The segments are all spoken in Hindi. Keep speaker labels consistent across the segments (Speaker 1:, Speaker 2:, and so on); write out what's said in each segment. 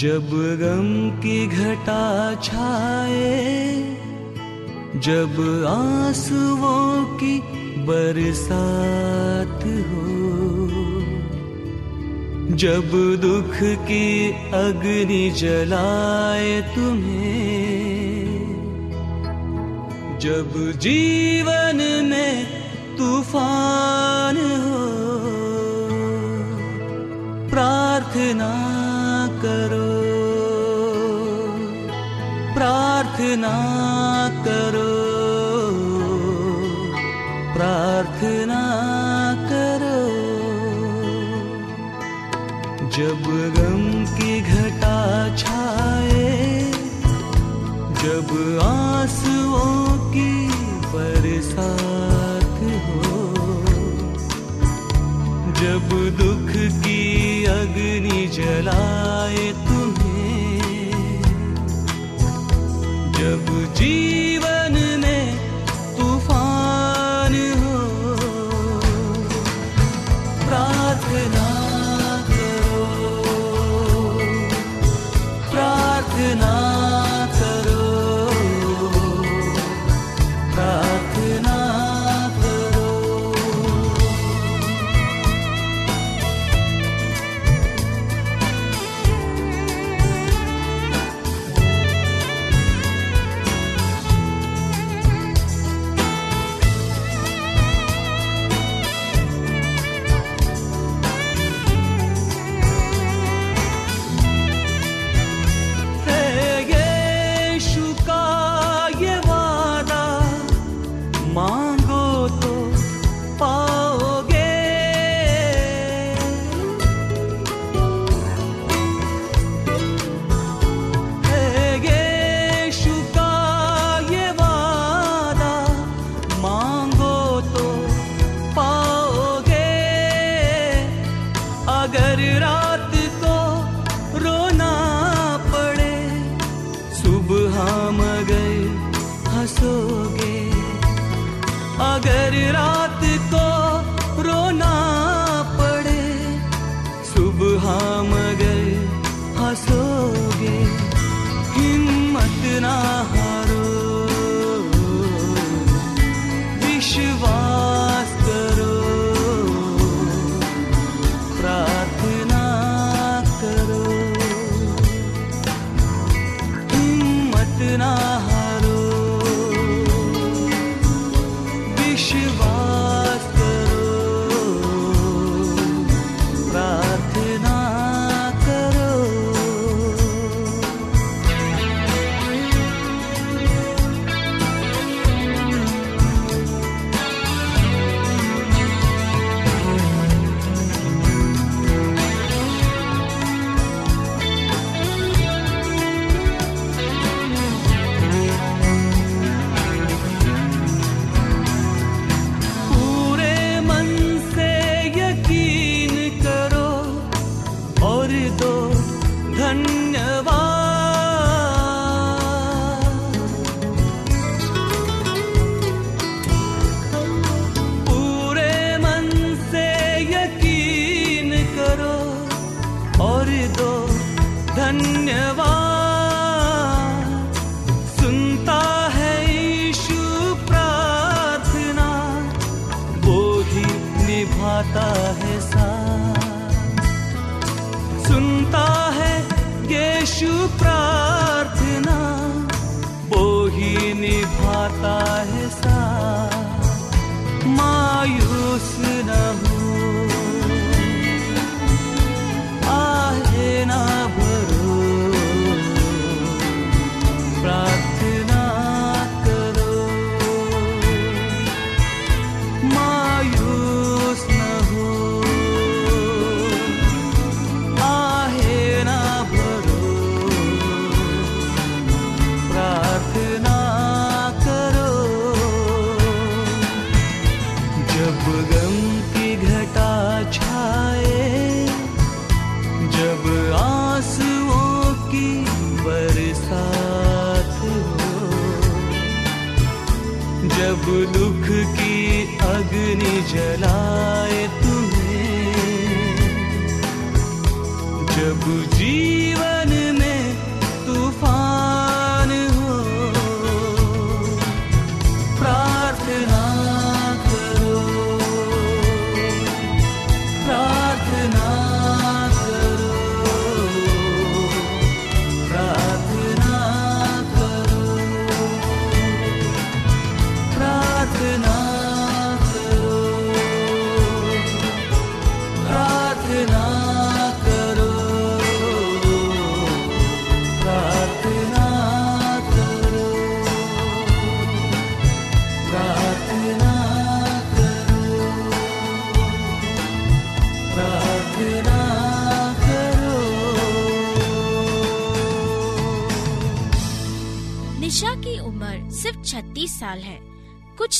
Speaker 1: जब गम की घटा छाए, जब आंसुओं की बरसात हो, जब दुख की अग्नि जलाए तुम्हें, जब जीवन में तूफ़ान हो, प्रार्थना करो। प्रार्थना करो। प्रार्थना करो। जब गम की घटा छाए, जब आंसुओं की बरसात हो, जब दुख की अग्नि जलाए जब हंसोगे हिम्मत ना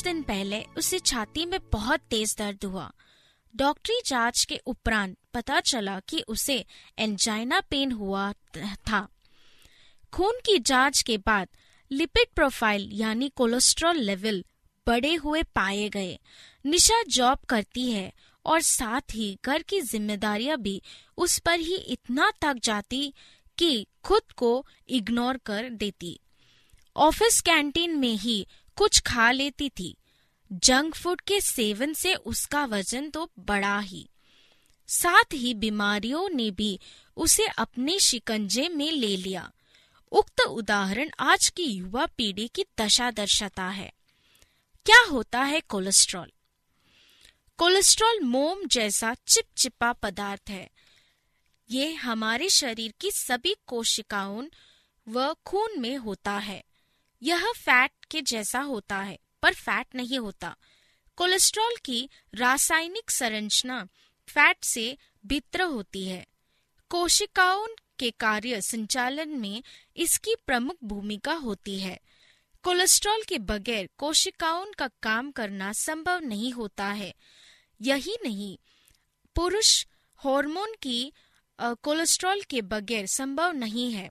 Speaker 2: दिन पहले उसे छाती में बहुत तेज दर्द हुआ। डॉक्टरी जाँच के उपरांत पता चला कि उसे एंजाइना पेन हुआ था खून की जाँच के बाद लिपिड प्रोफ़ाइल यानी कोलेस्ट्रॉल लेवल बढ़े हुए पाए गए। निशा जॉब करती है और साथ ही घर की जिम्मेदारियाँ भी उस पर ही इतना थक जाती कि खुद को इग्नोर कर देती। ऑफ़िस कैंटीन में ही कुछ खा लेती थी। जंक फ़ूड के सेवन से उसका वज़न तो बढ़ा ही। साथ ही बीमारियों ने भी उसे अपने शिकंजे में ले लिया। उक्त उदाहरण आज की युवा पीढ़ी की दशा दर्शाता है। क्या होता है कोलेस्ट्रॉल? कोलेस्ट्रॉल मोम जैसा चिपचिपा पदार्थ है। ये हमारे शरीर की सभी कोशिकाओं व खून में होता है। यह फैट के जैसा होता है, पर फैट नहीं होता। कोलेस्ट्रॉल की रासायनिक संरचना फैट से भिन्न होती है। कोशिकाओं के कार्य संचालन में इसकी प्रमुख भूमिका होती है। कोलेस्ट्रॉल के बगैर कोशिकाओं का काम करना संभव नहीं होता है। यही नहीं, पुरुष हार्मोन की कोलेस्ट्रॉल के बगैर संभव नहीं है।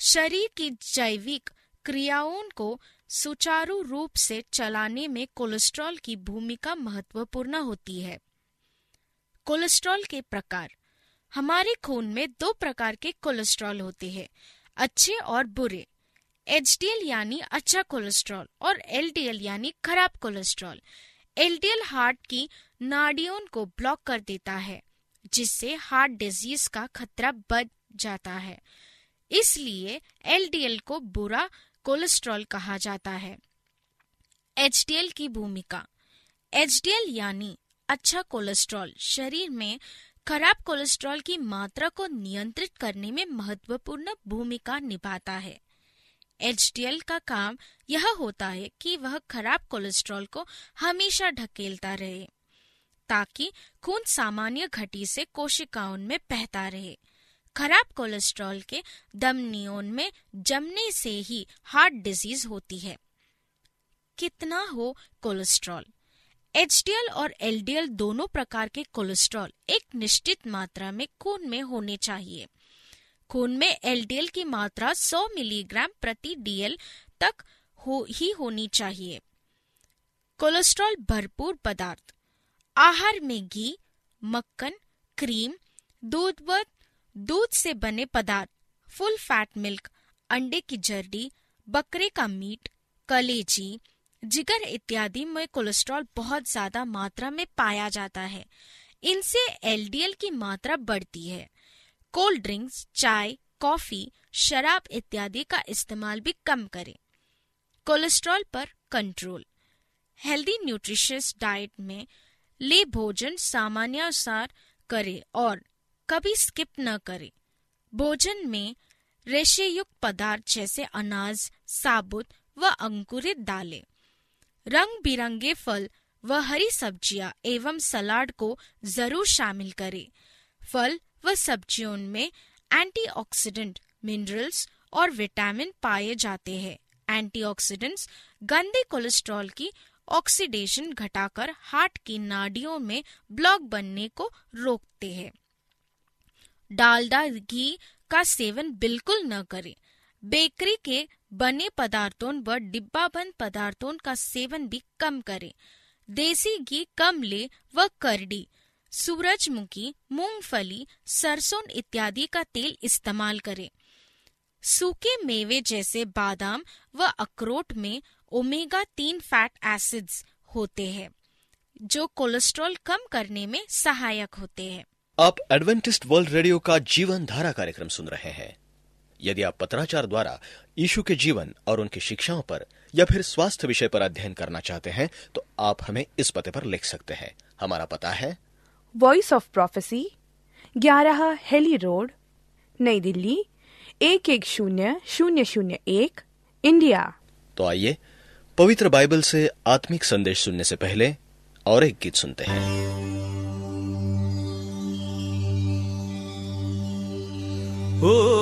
Speaker 2: शरीर की जैविक क्रियाओं को सुचारू रूप से चलाने में कोलेस्ट्रॉल की भूमिका महत्वपूर्ण होती है। कोलेस्ट्रॉल के प्रकार। हमारे खून में दो प्रकार के कोलेस्ट्रॉल होते हैं, अच्छे और बुरे। एचडीएल यानी अच्छा कोलेस्ट्रॉल और एलडीएल यानी खराब कोलेस्ट्रॉल। एलडीएल हार्ट की नाड़ियों को ब्लॉक कर देता है, जिससे हार्ट डिज़ीज़ का खतरा बढ़ जाता है। इसलिए एलडीएल को बुरा कोलेस्ट्रॉल कहा जाता है। एचडीएल की भूमिका। एचडीएल यानी अच्छा कोलेस्ट्रॉल, शरीर में खराब कोलेस्ट्रॉल की मात्रा को नियंत्रित करने में महत्वपूर्ण भूमिका निभाता है। एचडीएल का काम यह होता है कि वह खराब कोलेस्ट्रॉल को हमेशा ढकेलता रहे, ताकि खून सामान्य घटी से कोशिकाओं में बहता रहे। खराब कोलेस्ट्रॉल के धमनियों में जमने से ही हार्ट डिज़ीज़ होती है। कितना हो कोलेस्ट्रॉल? एचडीएल और एलडीएल दोनों प्रकार के कोलेस्ट्रॉल एक निश्चित मात्रा में खून में होने चाहिए। खून में एलडीएल की मात्रा 100 मिलीग्राम प्रति डीएल तक हो ही होनी चाहिए। कोलेस्ट्रॉल भरपूर पदार्थ, आहार में घी, मक्खन, क्रीम, दूध व दूध से बने पदार्थ, फुल फैट मिल्क, अंडे की जर्डी बकरे का मीट, कलेजी, जिगर इत्यादि में कोलेस्ट्रॉल बहुत ज़्यादा मात्रा में पाया जाता है। इनसे एलडीएल की मात्रा बढ़ती है। कोल्ड ड्रिंक्स, चाय, कॉफ़ी, शराब इत्यादि का इस्तेमाल भी कम करें। कोलेस्ट्रॉल पर कंट्रोल। हेल्दी न्यूट्रिशियस डाइट में ले भोजन सामान्यानुसार करें और कभी स्किप न करें। भोजन में रेशेयुक्त पदार्थ जैसे अनाज, साबुत व अंकुरित दालें। रंग बिरंगे फल व हरी सब्ज़ियाँ एवं सलाद को ज़रूर शामिल करें। फल व सब्जियों में एंटीऑक्सीडेंट मिनरल्स और विटामिन पाए जाते हैं। एंटीऑक्सीडेंट्स गंदे कोलेस्ट्रॉल की ऑक्सीडेशन घटाकर हार्ट की नाड़ियों में ब्लॉक बनने को रोकते हैं। डालडा घी का सेवन बिल्कुल न करें। बेकरी के बने पदार्थों व डिब्बाबंद पदार्थों का सेवन भी कम करें। देसी घी कम ले व करडी, सूरजमुखी, मूंगफली, सरसों इत्यादि का तेल इस्तेमाल करें। सूखे मेवे जैसे बादाम व अखरोट में ओमेगा तीन फैट एसिड्स होते हैं, जो कोलेस्ट्रॉल कम करने में सहायक होते हैं।
Speaker 3: आप एडवेंटिस्ट वर्ल्ड रेडियो का जीवन धारा कार्यक्रम सुन रहे हैं। यदि आप पत्राचार द्वारा यीशु के जीवन और उनकी शिक्षाओं पर या फिर स्वास्थ्य विषय पर अध्ययन करना चाहते हैं तो आप हमें इस पते पर लिख सकते हैं। हमारा पता है
Speaker 4: वॉइस ऑफ़ प्रोफेसी ग्यारह हेली रोड नई दिल्ली एक एक शून्य शून्य शून्य एक इंडिया।
Speaker 3: तो आइए पवित्र बाइबल से आत्मिक संदेश सुनने से पहले और एक गीत सुनते हैं।
Speaker 1: ओ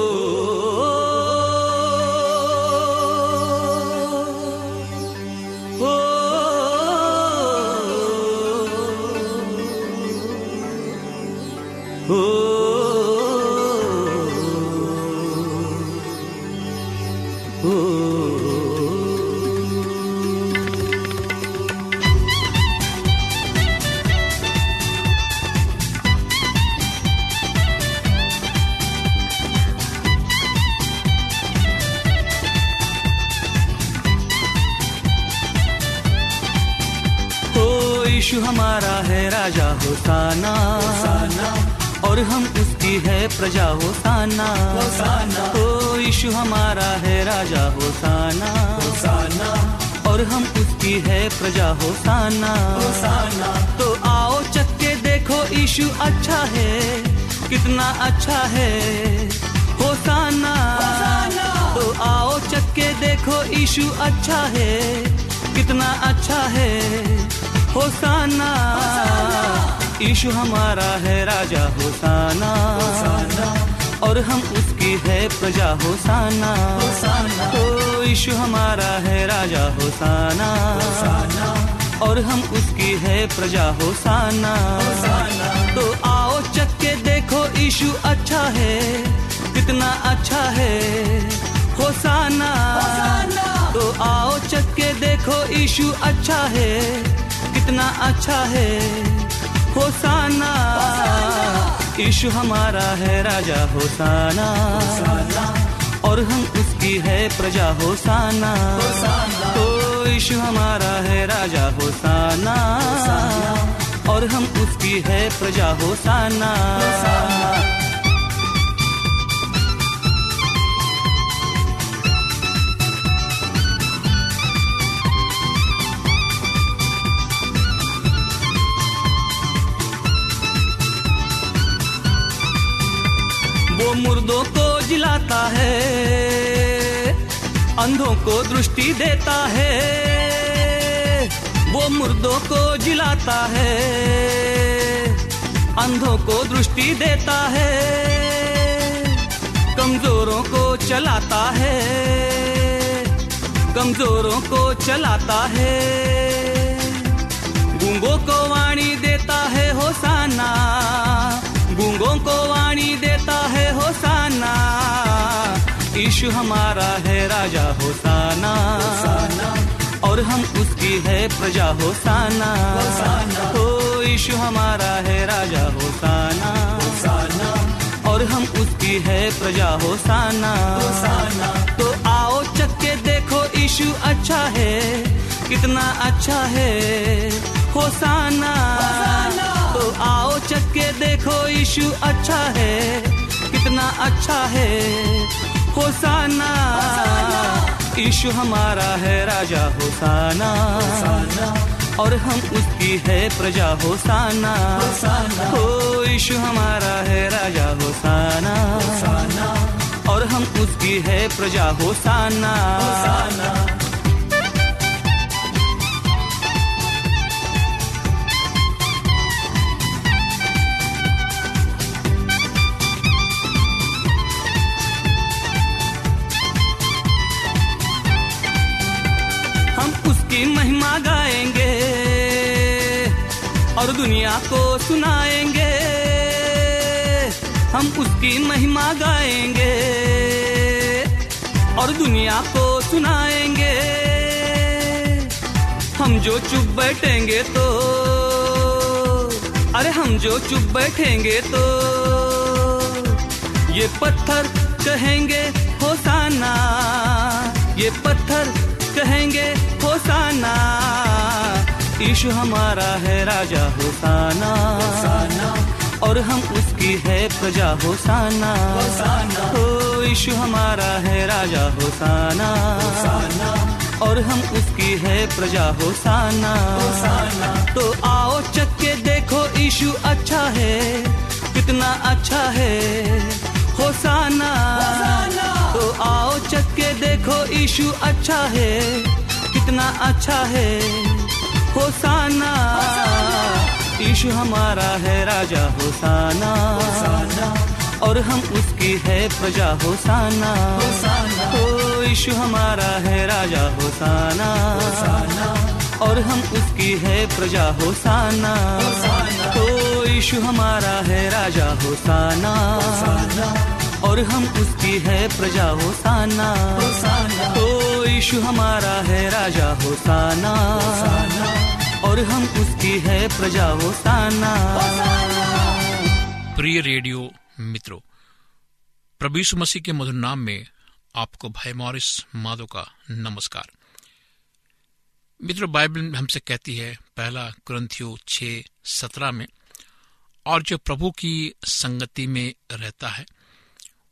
Speaker 1: होसाना ओ यीशु हमारा है राजा होसाना। और हम उसकी है प्रजा होसाना। तो आओ चक्के देखो यीशु अच्छा है। कितना अच्छा है। होसाना। तो आओ चक्के देखो यीशु अच्छा है। कितना अच्छा है। होसाना। यीशु हमारा है राजा होसाना। और हम उसकी है प्रजा होसाना। तो यीशु हमारा है राजा होसाना। और हम उसकी है प्रजा होसाना। तो आओ चक्के देखो ईशु अच्छा है कितना अच्छा है। होसाना। तो आओ चक्के देखो ईशु अच्छा है कितना अच्छा है। होसाना। यीशु हमारा है राजा होसाना। और हम उसकी है प्रजा होसाना। तो ईशु हमारा है राजा होसाना। और हम उसकी है प्रजा होसाना। वो मुर्दों को जिलाता है, अंधों को दृष्टि देता है। वो मुर्दों को जिलाता है, अंधों को दृष्टि देता है, कमजोरों को चलाता है, कमजोरों को चलाता है। गूंगों को वाणी देता है होसाना, गूंगों को वाणी देता है होसाना। ईशु हमारा है राजा होसाना। और हम उसकी है प्रजा होसाना। हो ईशु हमारा है राजा होसाना। और हम उसकी है प्रजा होसाना। तो आओ चक्के देखो ईशु अच्छा है। कितना अच्छा है। होसाना। तो आओ चक्के देखो ईशु अच्छा है। कितना अच्छा है। होसाना। ईशु हमारा है राजा होसाना। और हम उसकी है प्रजा होसाना। हो, ईशु हमारा है राजा होसाना। और हम उसकी है प्रजा होसाना। और दुनिया को सुनाएँगे। हम उसकी महिमा गाएँगे और दुनिया को सुनाएँगे। हम जो चुप बैठेंगे तो अरे हम जो चुप बैठेंगे तो ये पत्थर कहेंगे होसाना, ये पत्थर कहेंगे ईशु हमारा है राजा होसाना। और हम उसकी है प्रजा होसाना। हो ईशु हमारा है राजा होसाना। और हम उसकी है प्रजा होसाना। तो आओ चक्के देखो ईशु अच्छा है कितना अच्छा है। होसाना। तो आओ चक्के देखो ईशु अच्छा है कितना अच्छा है। होसाना। ईशु हमारा है राजा होसाना। और हम उसकी है प्रजा होसाना। हो ईशु हमारा है राजा होसाना। और हम उसकी है प्रजा होसाना। हो ईशु हमारा है राजा होसाना। और हम उसकी है प्रजा होसाना। हो ईशु हमारा है राजा होसाना। और हम उसकी है प्रजा होसाना।
Speaker 5: प्रिय रेडियो मित्रों, प्रभु यीशु मसीह के मधुर नाम में आपको भाई मॉरिस माधो का नमस्कार। मित्रों, बाइबल हमसे कहती है पहला ग्रंथियो छ सत्रह में, और जो प्रभु की संगति में रहता है,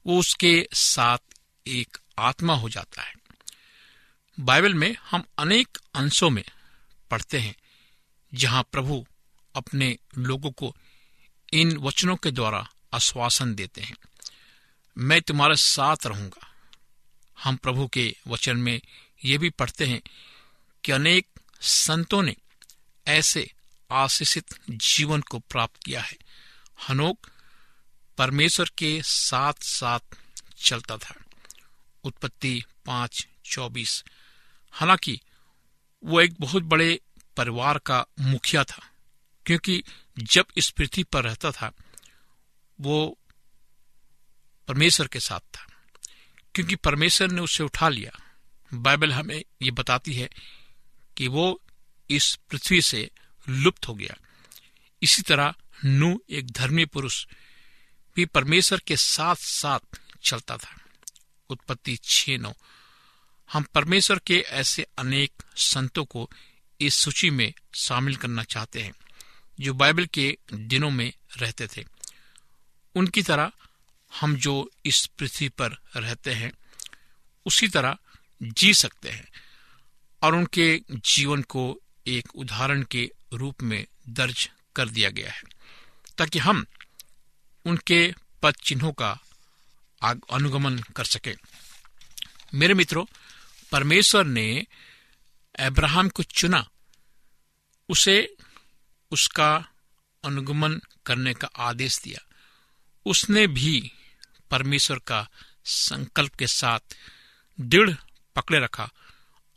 Speaker 5: वो उसके साथ एक आत्मा हो जाता है। बाइबल में हम अनेक अंशों में पढ़ते हैं, जहाँ प्रभु अपने लोगों को इन वचनों के द्वारा आश्वासन देते हैं। मैं तुम्हारे साथ रहूँगा। हम प्रभु के वचन में ये भी पढ़ते हैं कि अनेक संतों ने ऐसे आशीषित जीवन को प्राप्त किया है। हनोक परमेश्वर के साथ साथ चलता था। उत्पत्ति पाँच, चौबीस हालाँकि, वो एक बहुत बड़े परिवार का मुखिया था, क्योंकि जब इस पृथ्वी पर रहता था, वो परमेश्वर के साथ था, क्योंकि परमेश्वर ने उसे उठा लिया। बाइबल हमें ये बताती है कि वो इस पृथ्वी से लुप्त हो गया। इसी तरह नू, एक धर्मी पुरुष, भी परमेश्वर के साथ साथ चलता था। उत्पत्ति छे नौ हम परमेश्वर के ऐसे अनेक संतों को इस सूची में शामिल करना चाहते हैं, जो बाइबल के दिनों में रहते थे। उनकी तरह हम जो इस पृथ्वी पर रहते हैं, उसी तरह जी सकते हैं और उनके जीवन को एक उदाहरण के रूप में दर्ज कर दिया गया है, ताकि हम उनके पद चिन्हों का अनुगमन कर सके। मेरे मित्रों परमेश्वर ने अब्राहम को चुना। उसे उसका अनुगमन करने का आदेश दिया। उसने भी परमेश्वर का संकल्प के साथ दृढ़ पकड़े रखा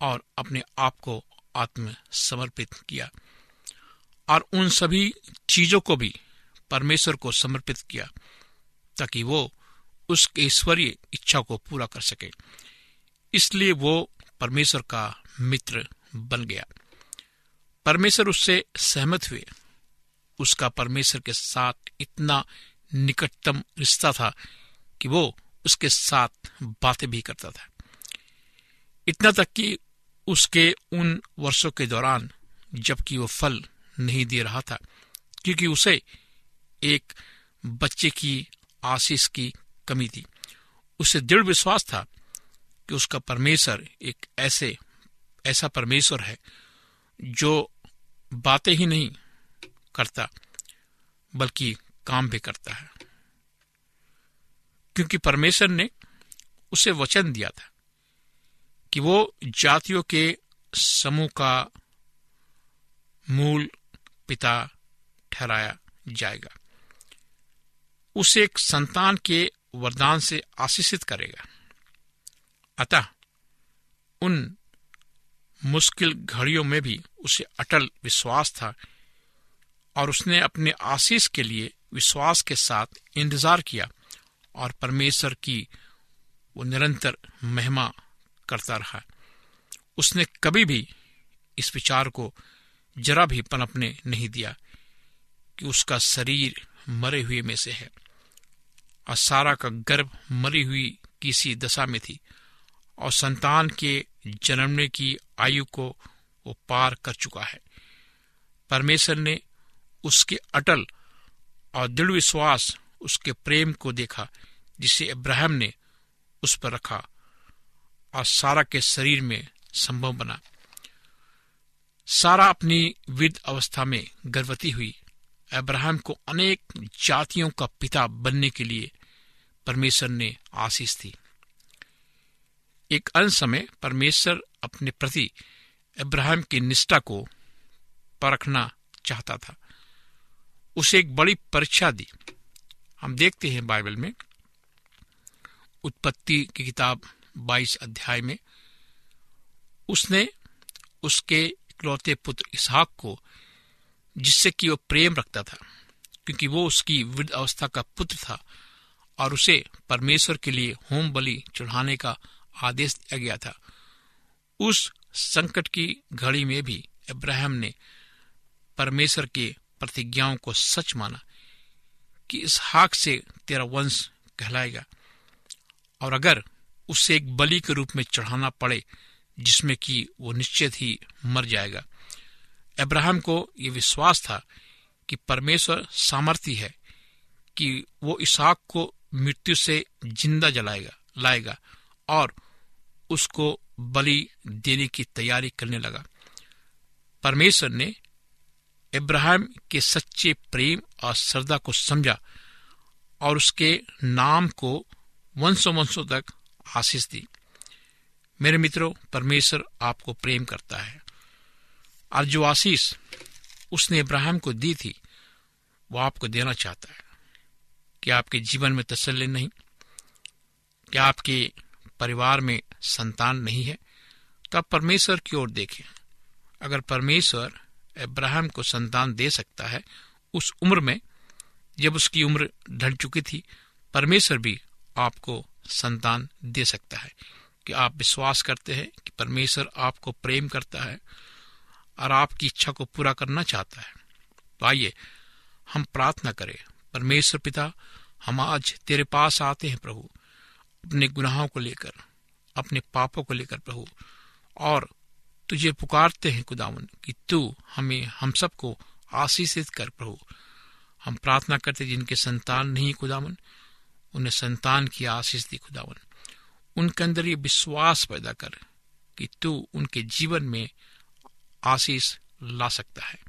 Speaker 5: और अपने आप को आत्म समर्पित किया और उन सभी चीज़ों को भी परमेश्वर को समर्पित किया ताकि वो उस ईश्वरीय इच्छा को पूरा कर सके। इसलिए वो परमेश्वर का मित्र बन गया। परमेश्वर उससे सहमत हुए। उसका परमेश्वर के साथ इतना निकटतम रिश्ता था कि वो उसके साथ बातें भी करता था। इतना तक कि उसके उन वर्षों के दौरान जबकि वो फल नहीं दे रहा था, क्योंकि उसे एक बच्चे की आशीष की कमी थी। उसे दृढ़ विश्वास था कि उसका परमेश्वर एक ऐसे, ऐसा परमेश्वर है जो बातें ही नहीं करता, बल्कि काम भी करता है। क्योंकि परमेश्वर ने उसे वचन दिया था कि वो जातियों के समूह का मूल पिता ठहराया जाएगा। उसे एक संतान के वरदान से आशीषित करेगा। अतः उन मुश्किल घड़ियों में भी उसे अटल विश्वास था और उसने अपने आशीष के लिए विश्वास के साथ इंतज़ार किया और परमेश्वर की वो निरंतर महिमा करता रहा। उसने कभी भी इस विचार को जरा भी पनपने नहीं दिया कि उसका शरीर मरे हुए में से है और सारा का गर्भ मरी हुई किसी दशा में थी। और संतान के जन्मने की आयु को वो पार कर चुका है। परमेश्वर ने उसके अटल और दृढ़ विश्वास, उसके प्रेम को देखा, जिसे इब्राहिम ने उस पर रखा और सारा के शरीर में संभव बना। सारा अपनी विद अवस्था में गर्भवती हुई। अब्राहम को अनेक जातियों का पिता बनने के लिए परमेश्वर ने आशीष थी एक अंत समय परमेश्वर अपने प्रति अब्राहम की निष्ठा को परखना चाहता था। उसे एक बड़ी परीक्षा दी। हम देखते हैं बाइबल में उत्पत्ति की किताब 22 अध्याय में, उसने उसके इकलौते पुत्र इसहाक को, जिससे कि वो प्रेम रखता था, क्योंकि वो उसकी वृद्ध अवस्था का पुत्र था, और उसे परमेश्वर के लिए होम बलि चढ़ाने का आदेश दिया गया था। उस संकट की घड़ी में भी इब्राहिम ने परमेश्वर के प्रतिज्ञाओं को सच माना कि इस हाक से तेरा वंश कहलाएगा और अगर उसे एक बलि के रूप में चढ़ाना पड़े, जिसमें कि वो निश्चित ही मर जाएगा। अब्राहम को यह विश्वास था कि परमेश्वर सामर्थ्य है कि वो इसाक को मृत्यु से ज़िंदा जलाएगा, लाएगा और उसको बलि देने की तैयारी करने लगा। परमेश्वर ने इब्राहिम के सच्चे प्रेम और श्रद्धा को समझा और उसके नाम को वंशों वंशों तक आशीष दी। मेरे मित्रों, परमेश्वर आपको प्रेम करता है। और जो आशीष उसने इब्राहिम को दी थी, वो आपको देना चाहता है। कि आपके जीवन में तसल्ली नहीं? क्या आपके परिवार में संतान नहीं है तो आप परमेश्वर की ओर देखें। अगर परमेश्वर इब्राहिम को संतान दे सकता है, उस उम्र में, जब उसकी उम्र ढल चुकी थी, परमेश्वर भी आपको संतान दे सकता है कि आप विश्वास करते हैं कि परमेश्वर आपको प्रेम करता है और आपकी इच्छा को पूरा करना चाहता है। तो आइए, हम प्रार्थना करें, परमेश्वर पिता, हम आज तेरे पास आते हैं प्रभु, अपने गुनाहों को लेकर। अपने पापों को लेकर प्रभु। और तुझे पुकारते हैं खुदावन कि तू हमें, हम सबको आशीषित कर प्रभु। हम प्रार्थना करते जिनके संतान नहीं खुदावन, उन्हें संतान की आशीष दी खुदावन। उनके अंदर ये विश्वास पैदा कर कि तू उनके जीवन में आशीष ला सकता है।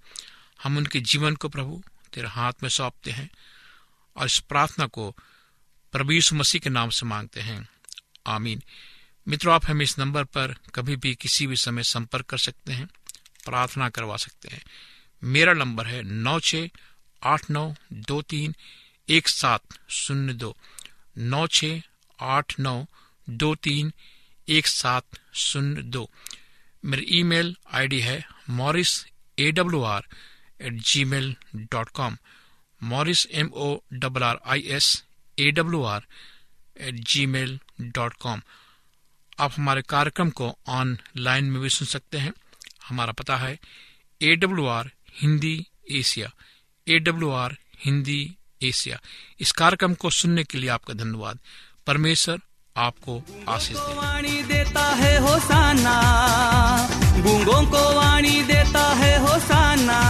Speaker 5: हम उनके जीवन को प्रभु, तेरे हाथ में सौंपते हैं और इस प्रार्थना को प्रभु यीशु मसीह के नाम से मांगते हैं। आमीन। मित्रों, आप हमें इस नंबर पर कभी भी किसी भी समय संपर्क कर सकते हैं, प्रार्थना करवा सकते हैं। मेरा नंबर है नौ छ आठ नौ दो तीन एक सात शून्य दो। नौ छ आठ नौ दो तीन एक सात शून्य दो। मेरी ईमेल आईडी है Morris A W R at Gmail dot com Morris M O double R I S A W R at Gmail dot com आप हमारे कार्यक्रम को ऑनलाइन में भी सुन सकते हैं। हमारा पता है A W R Hindi Asia A W R Hindi Asia इस कार्यक्रम को सुनने के लिए आपका धन्यवाद। परमेश्वर आपको आशीष दे।
Speaker 1: वाणी देता है होसाना। गूंगों को वाणी देता है होसाना।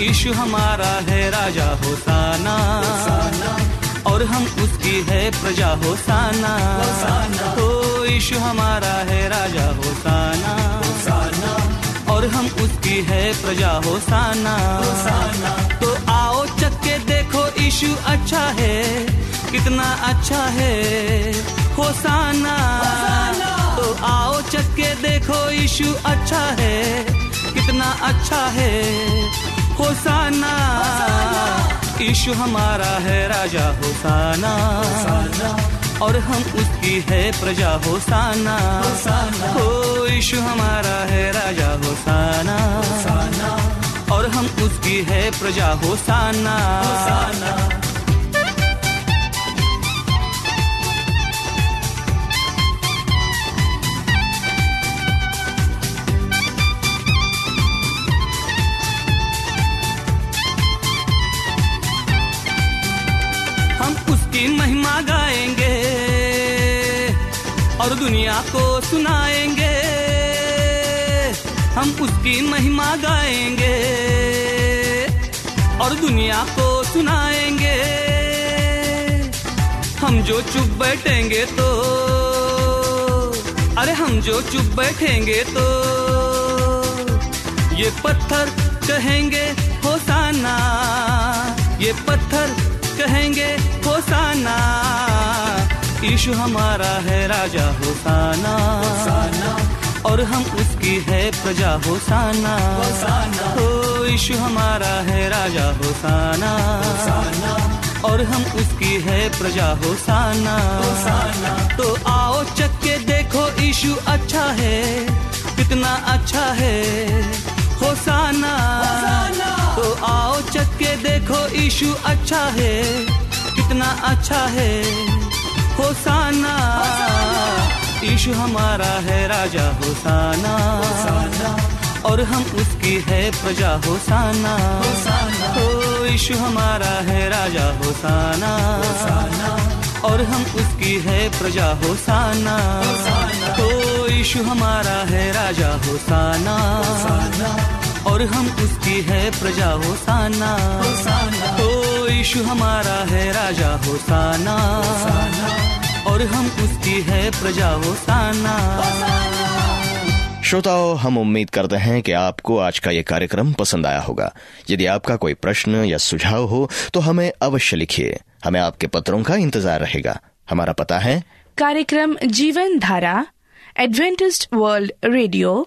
Speaker 1: ईशु हमारा है राजा होसाना। और हम उसकी है प्रजा होसाना। हो ईशु हमारा है राजा होसाना। और हम उसकी है प्रजा होसाना। तो आओ चक्के देखो ईशु अच्छा है कितना अच्छा है। होसाना। तो आओ चक्के देखो ईशु अच्छा है कितना अच्छा है। होसाना। ईशु हमारा है राजा होसाना। और हम उसकी है प्रजा होसाना। हो ईशु हमारा है राजा होसाना। और हम उसकी है प्रजा होसाना। उसकी गाएँगे और दुनिया को सुनाएँगे। हम उसकी महिमा गाएँगे और दुनिया को सुनाएँगे। हम जो चुप बैठेंगे तो अरे हम जो चुप बैठेंगे तो ये पत्थर कहेंगे होसाना ये पत्थर कहेंगे होसाना ईशु हमारा है राजा होसाना। और हम उसकी है प्रजा होसाना। हो ईशु हमारा है राजा होसाना। और हम उसकी है प्रजा होसाना। तो आओ चक्के देखो ईशु अच्छा है कितना अच्छा है। होसाना। ईशु अच्छा है कितना अच्छा है। होसाना ईशु हमारा है राजा होसाना। और हम उसकी है प्रजा होसाना। हो ईशु हमारा है राजा होसाना। और हम उसकी है प्रजा होसाना। हो ईशु हमारा है राजा होसाना। और हम उसकी है प्रजा होसाना। हो ईशु हमारा है राजा होसाना। और हम उसकी है प्रजा होसाना।
Speaker 3: श्रोताओ हम उम्मीद करते हैं कि आपको आज का ये कार्यक्रम पसंद आया होगा। यदि आपका कोई प्रश्न या सुझाव हो तो हमें अवश्य लिखिए। हमें आपके पत्रों का इंतज़ार रहेगा। हमारा पता है
Speaker 4: कार्यक्रम Jeevan Dhara Adventist World Radio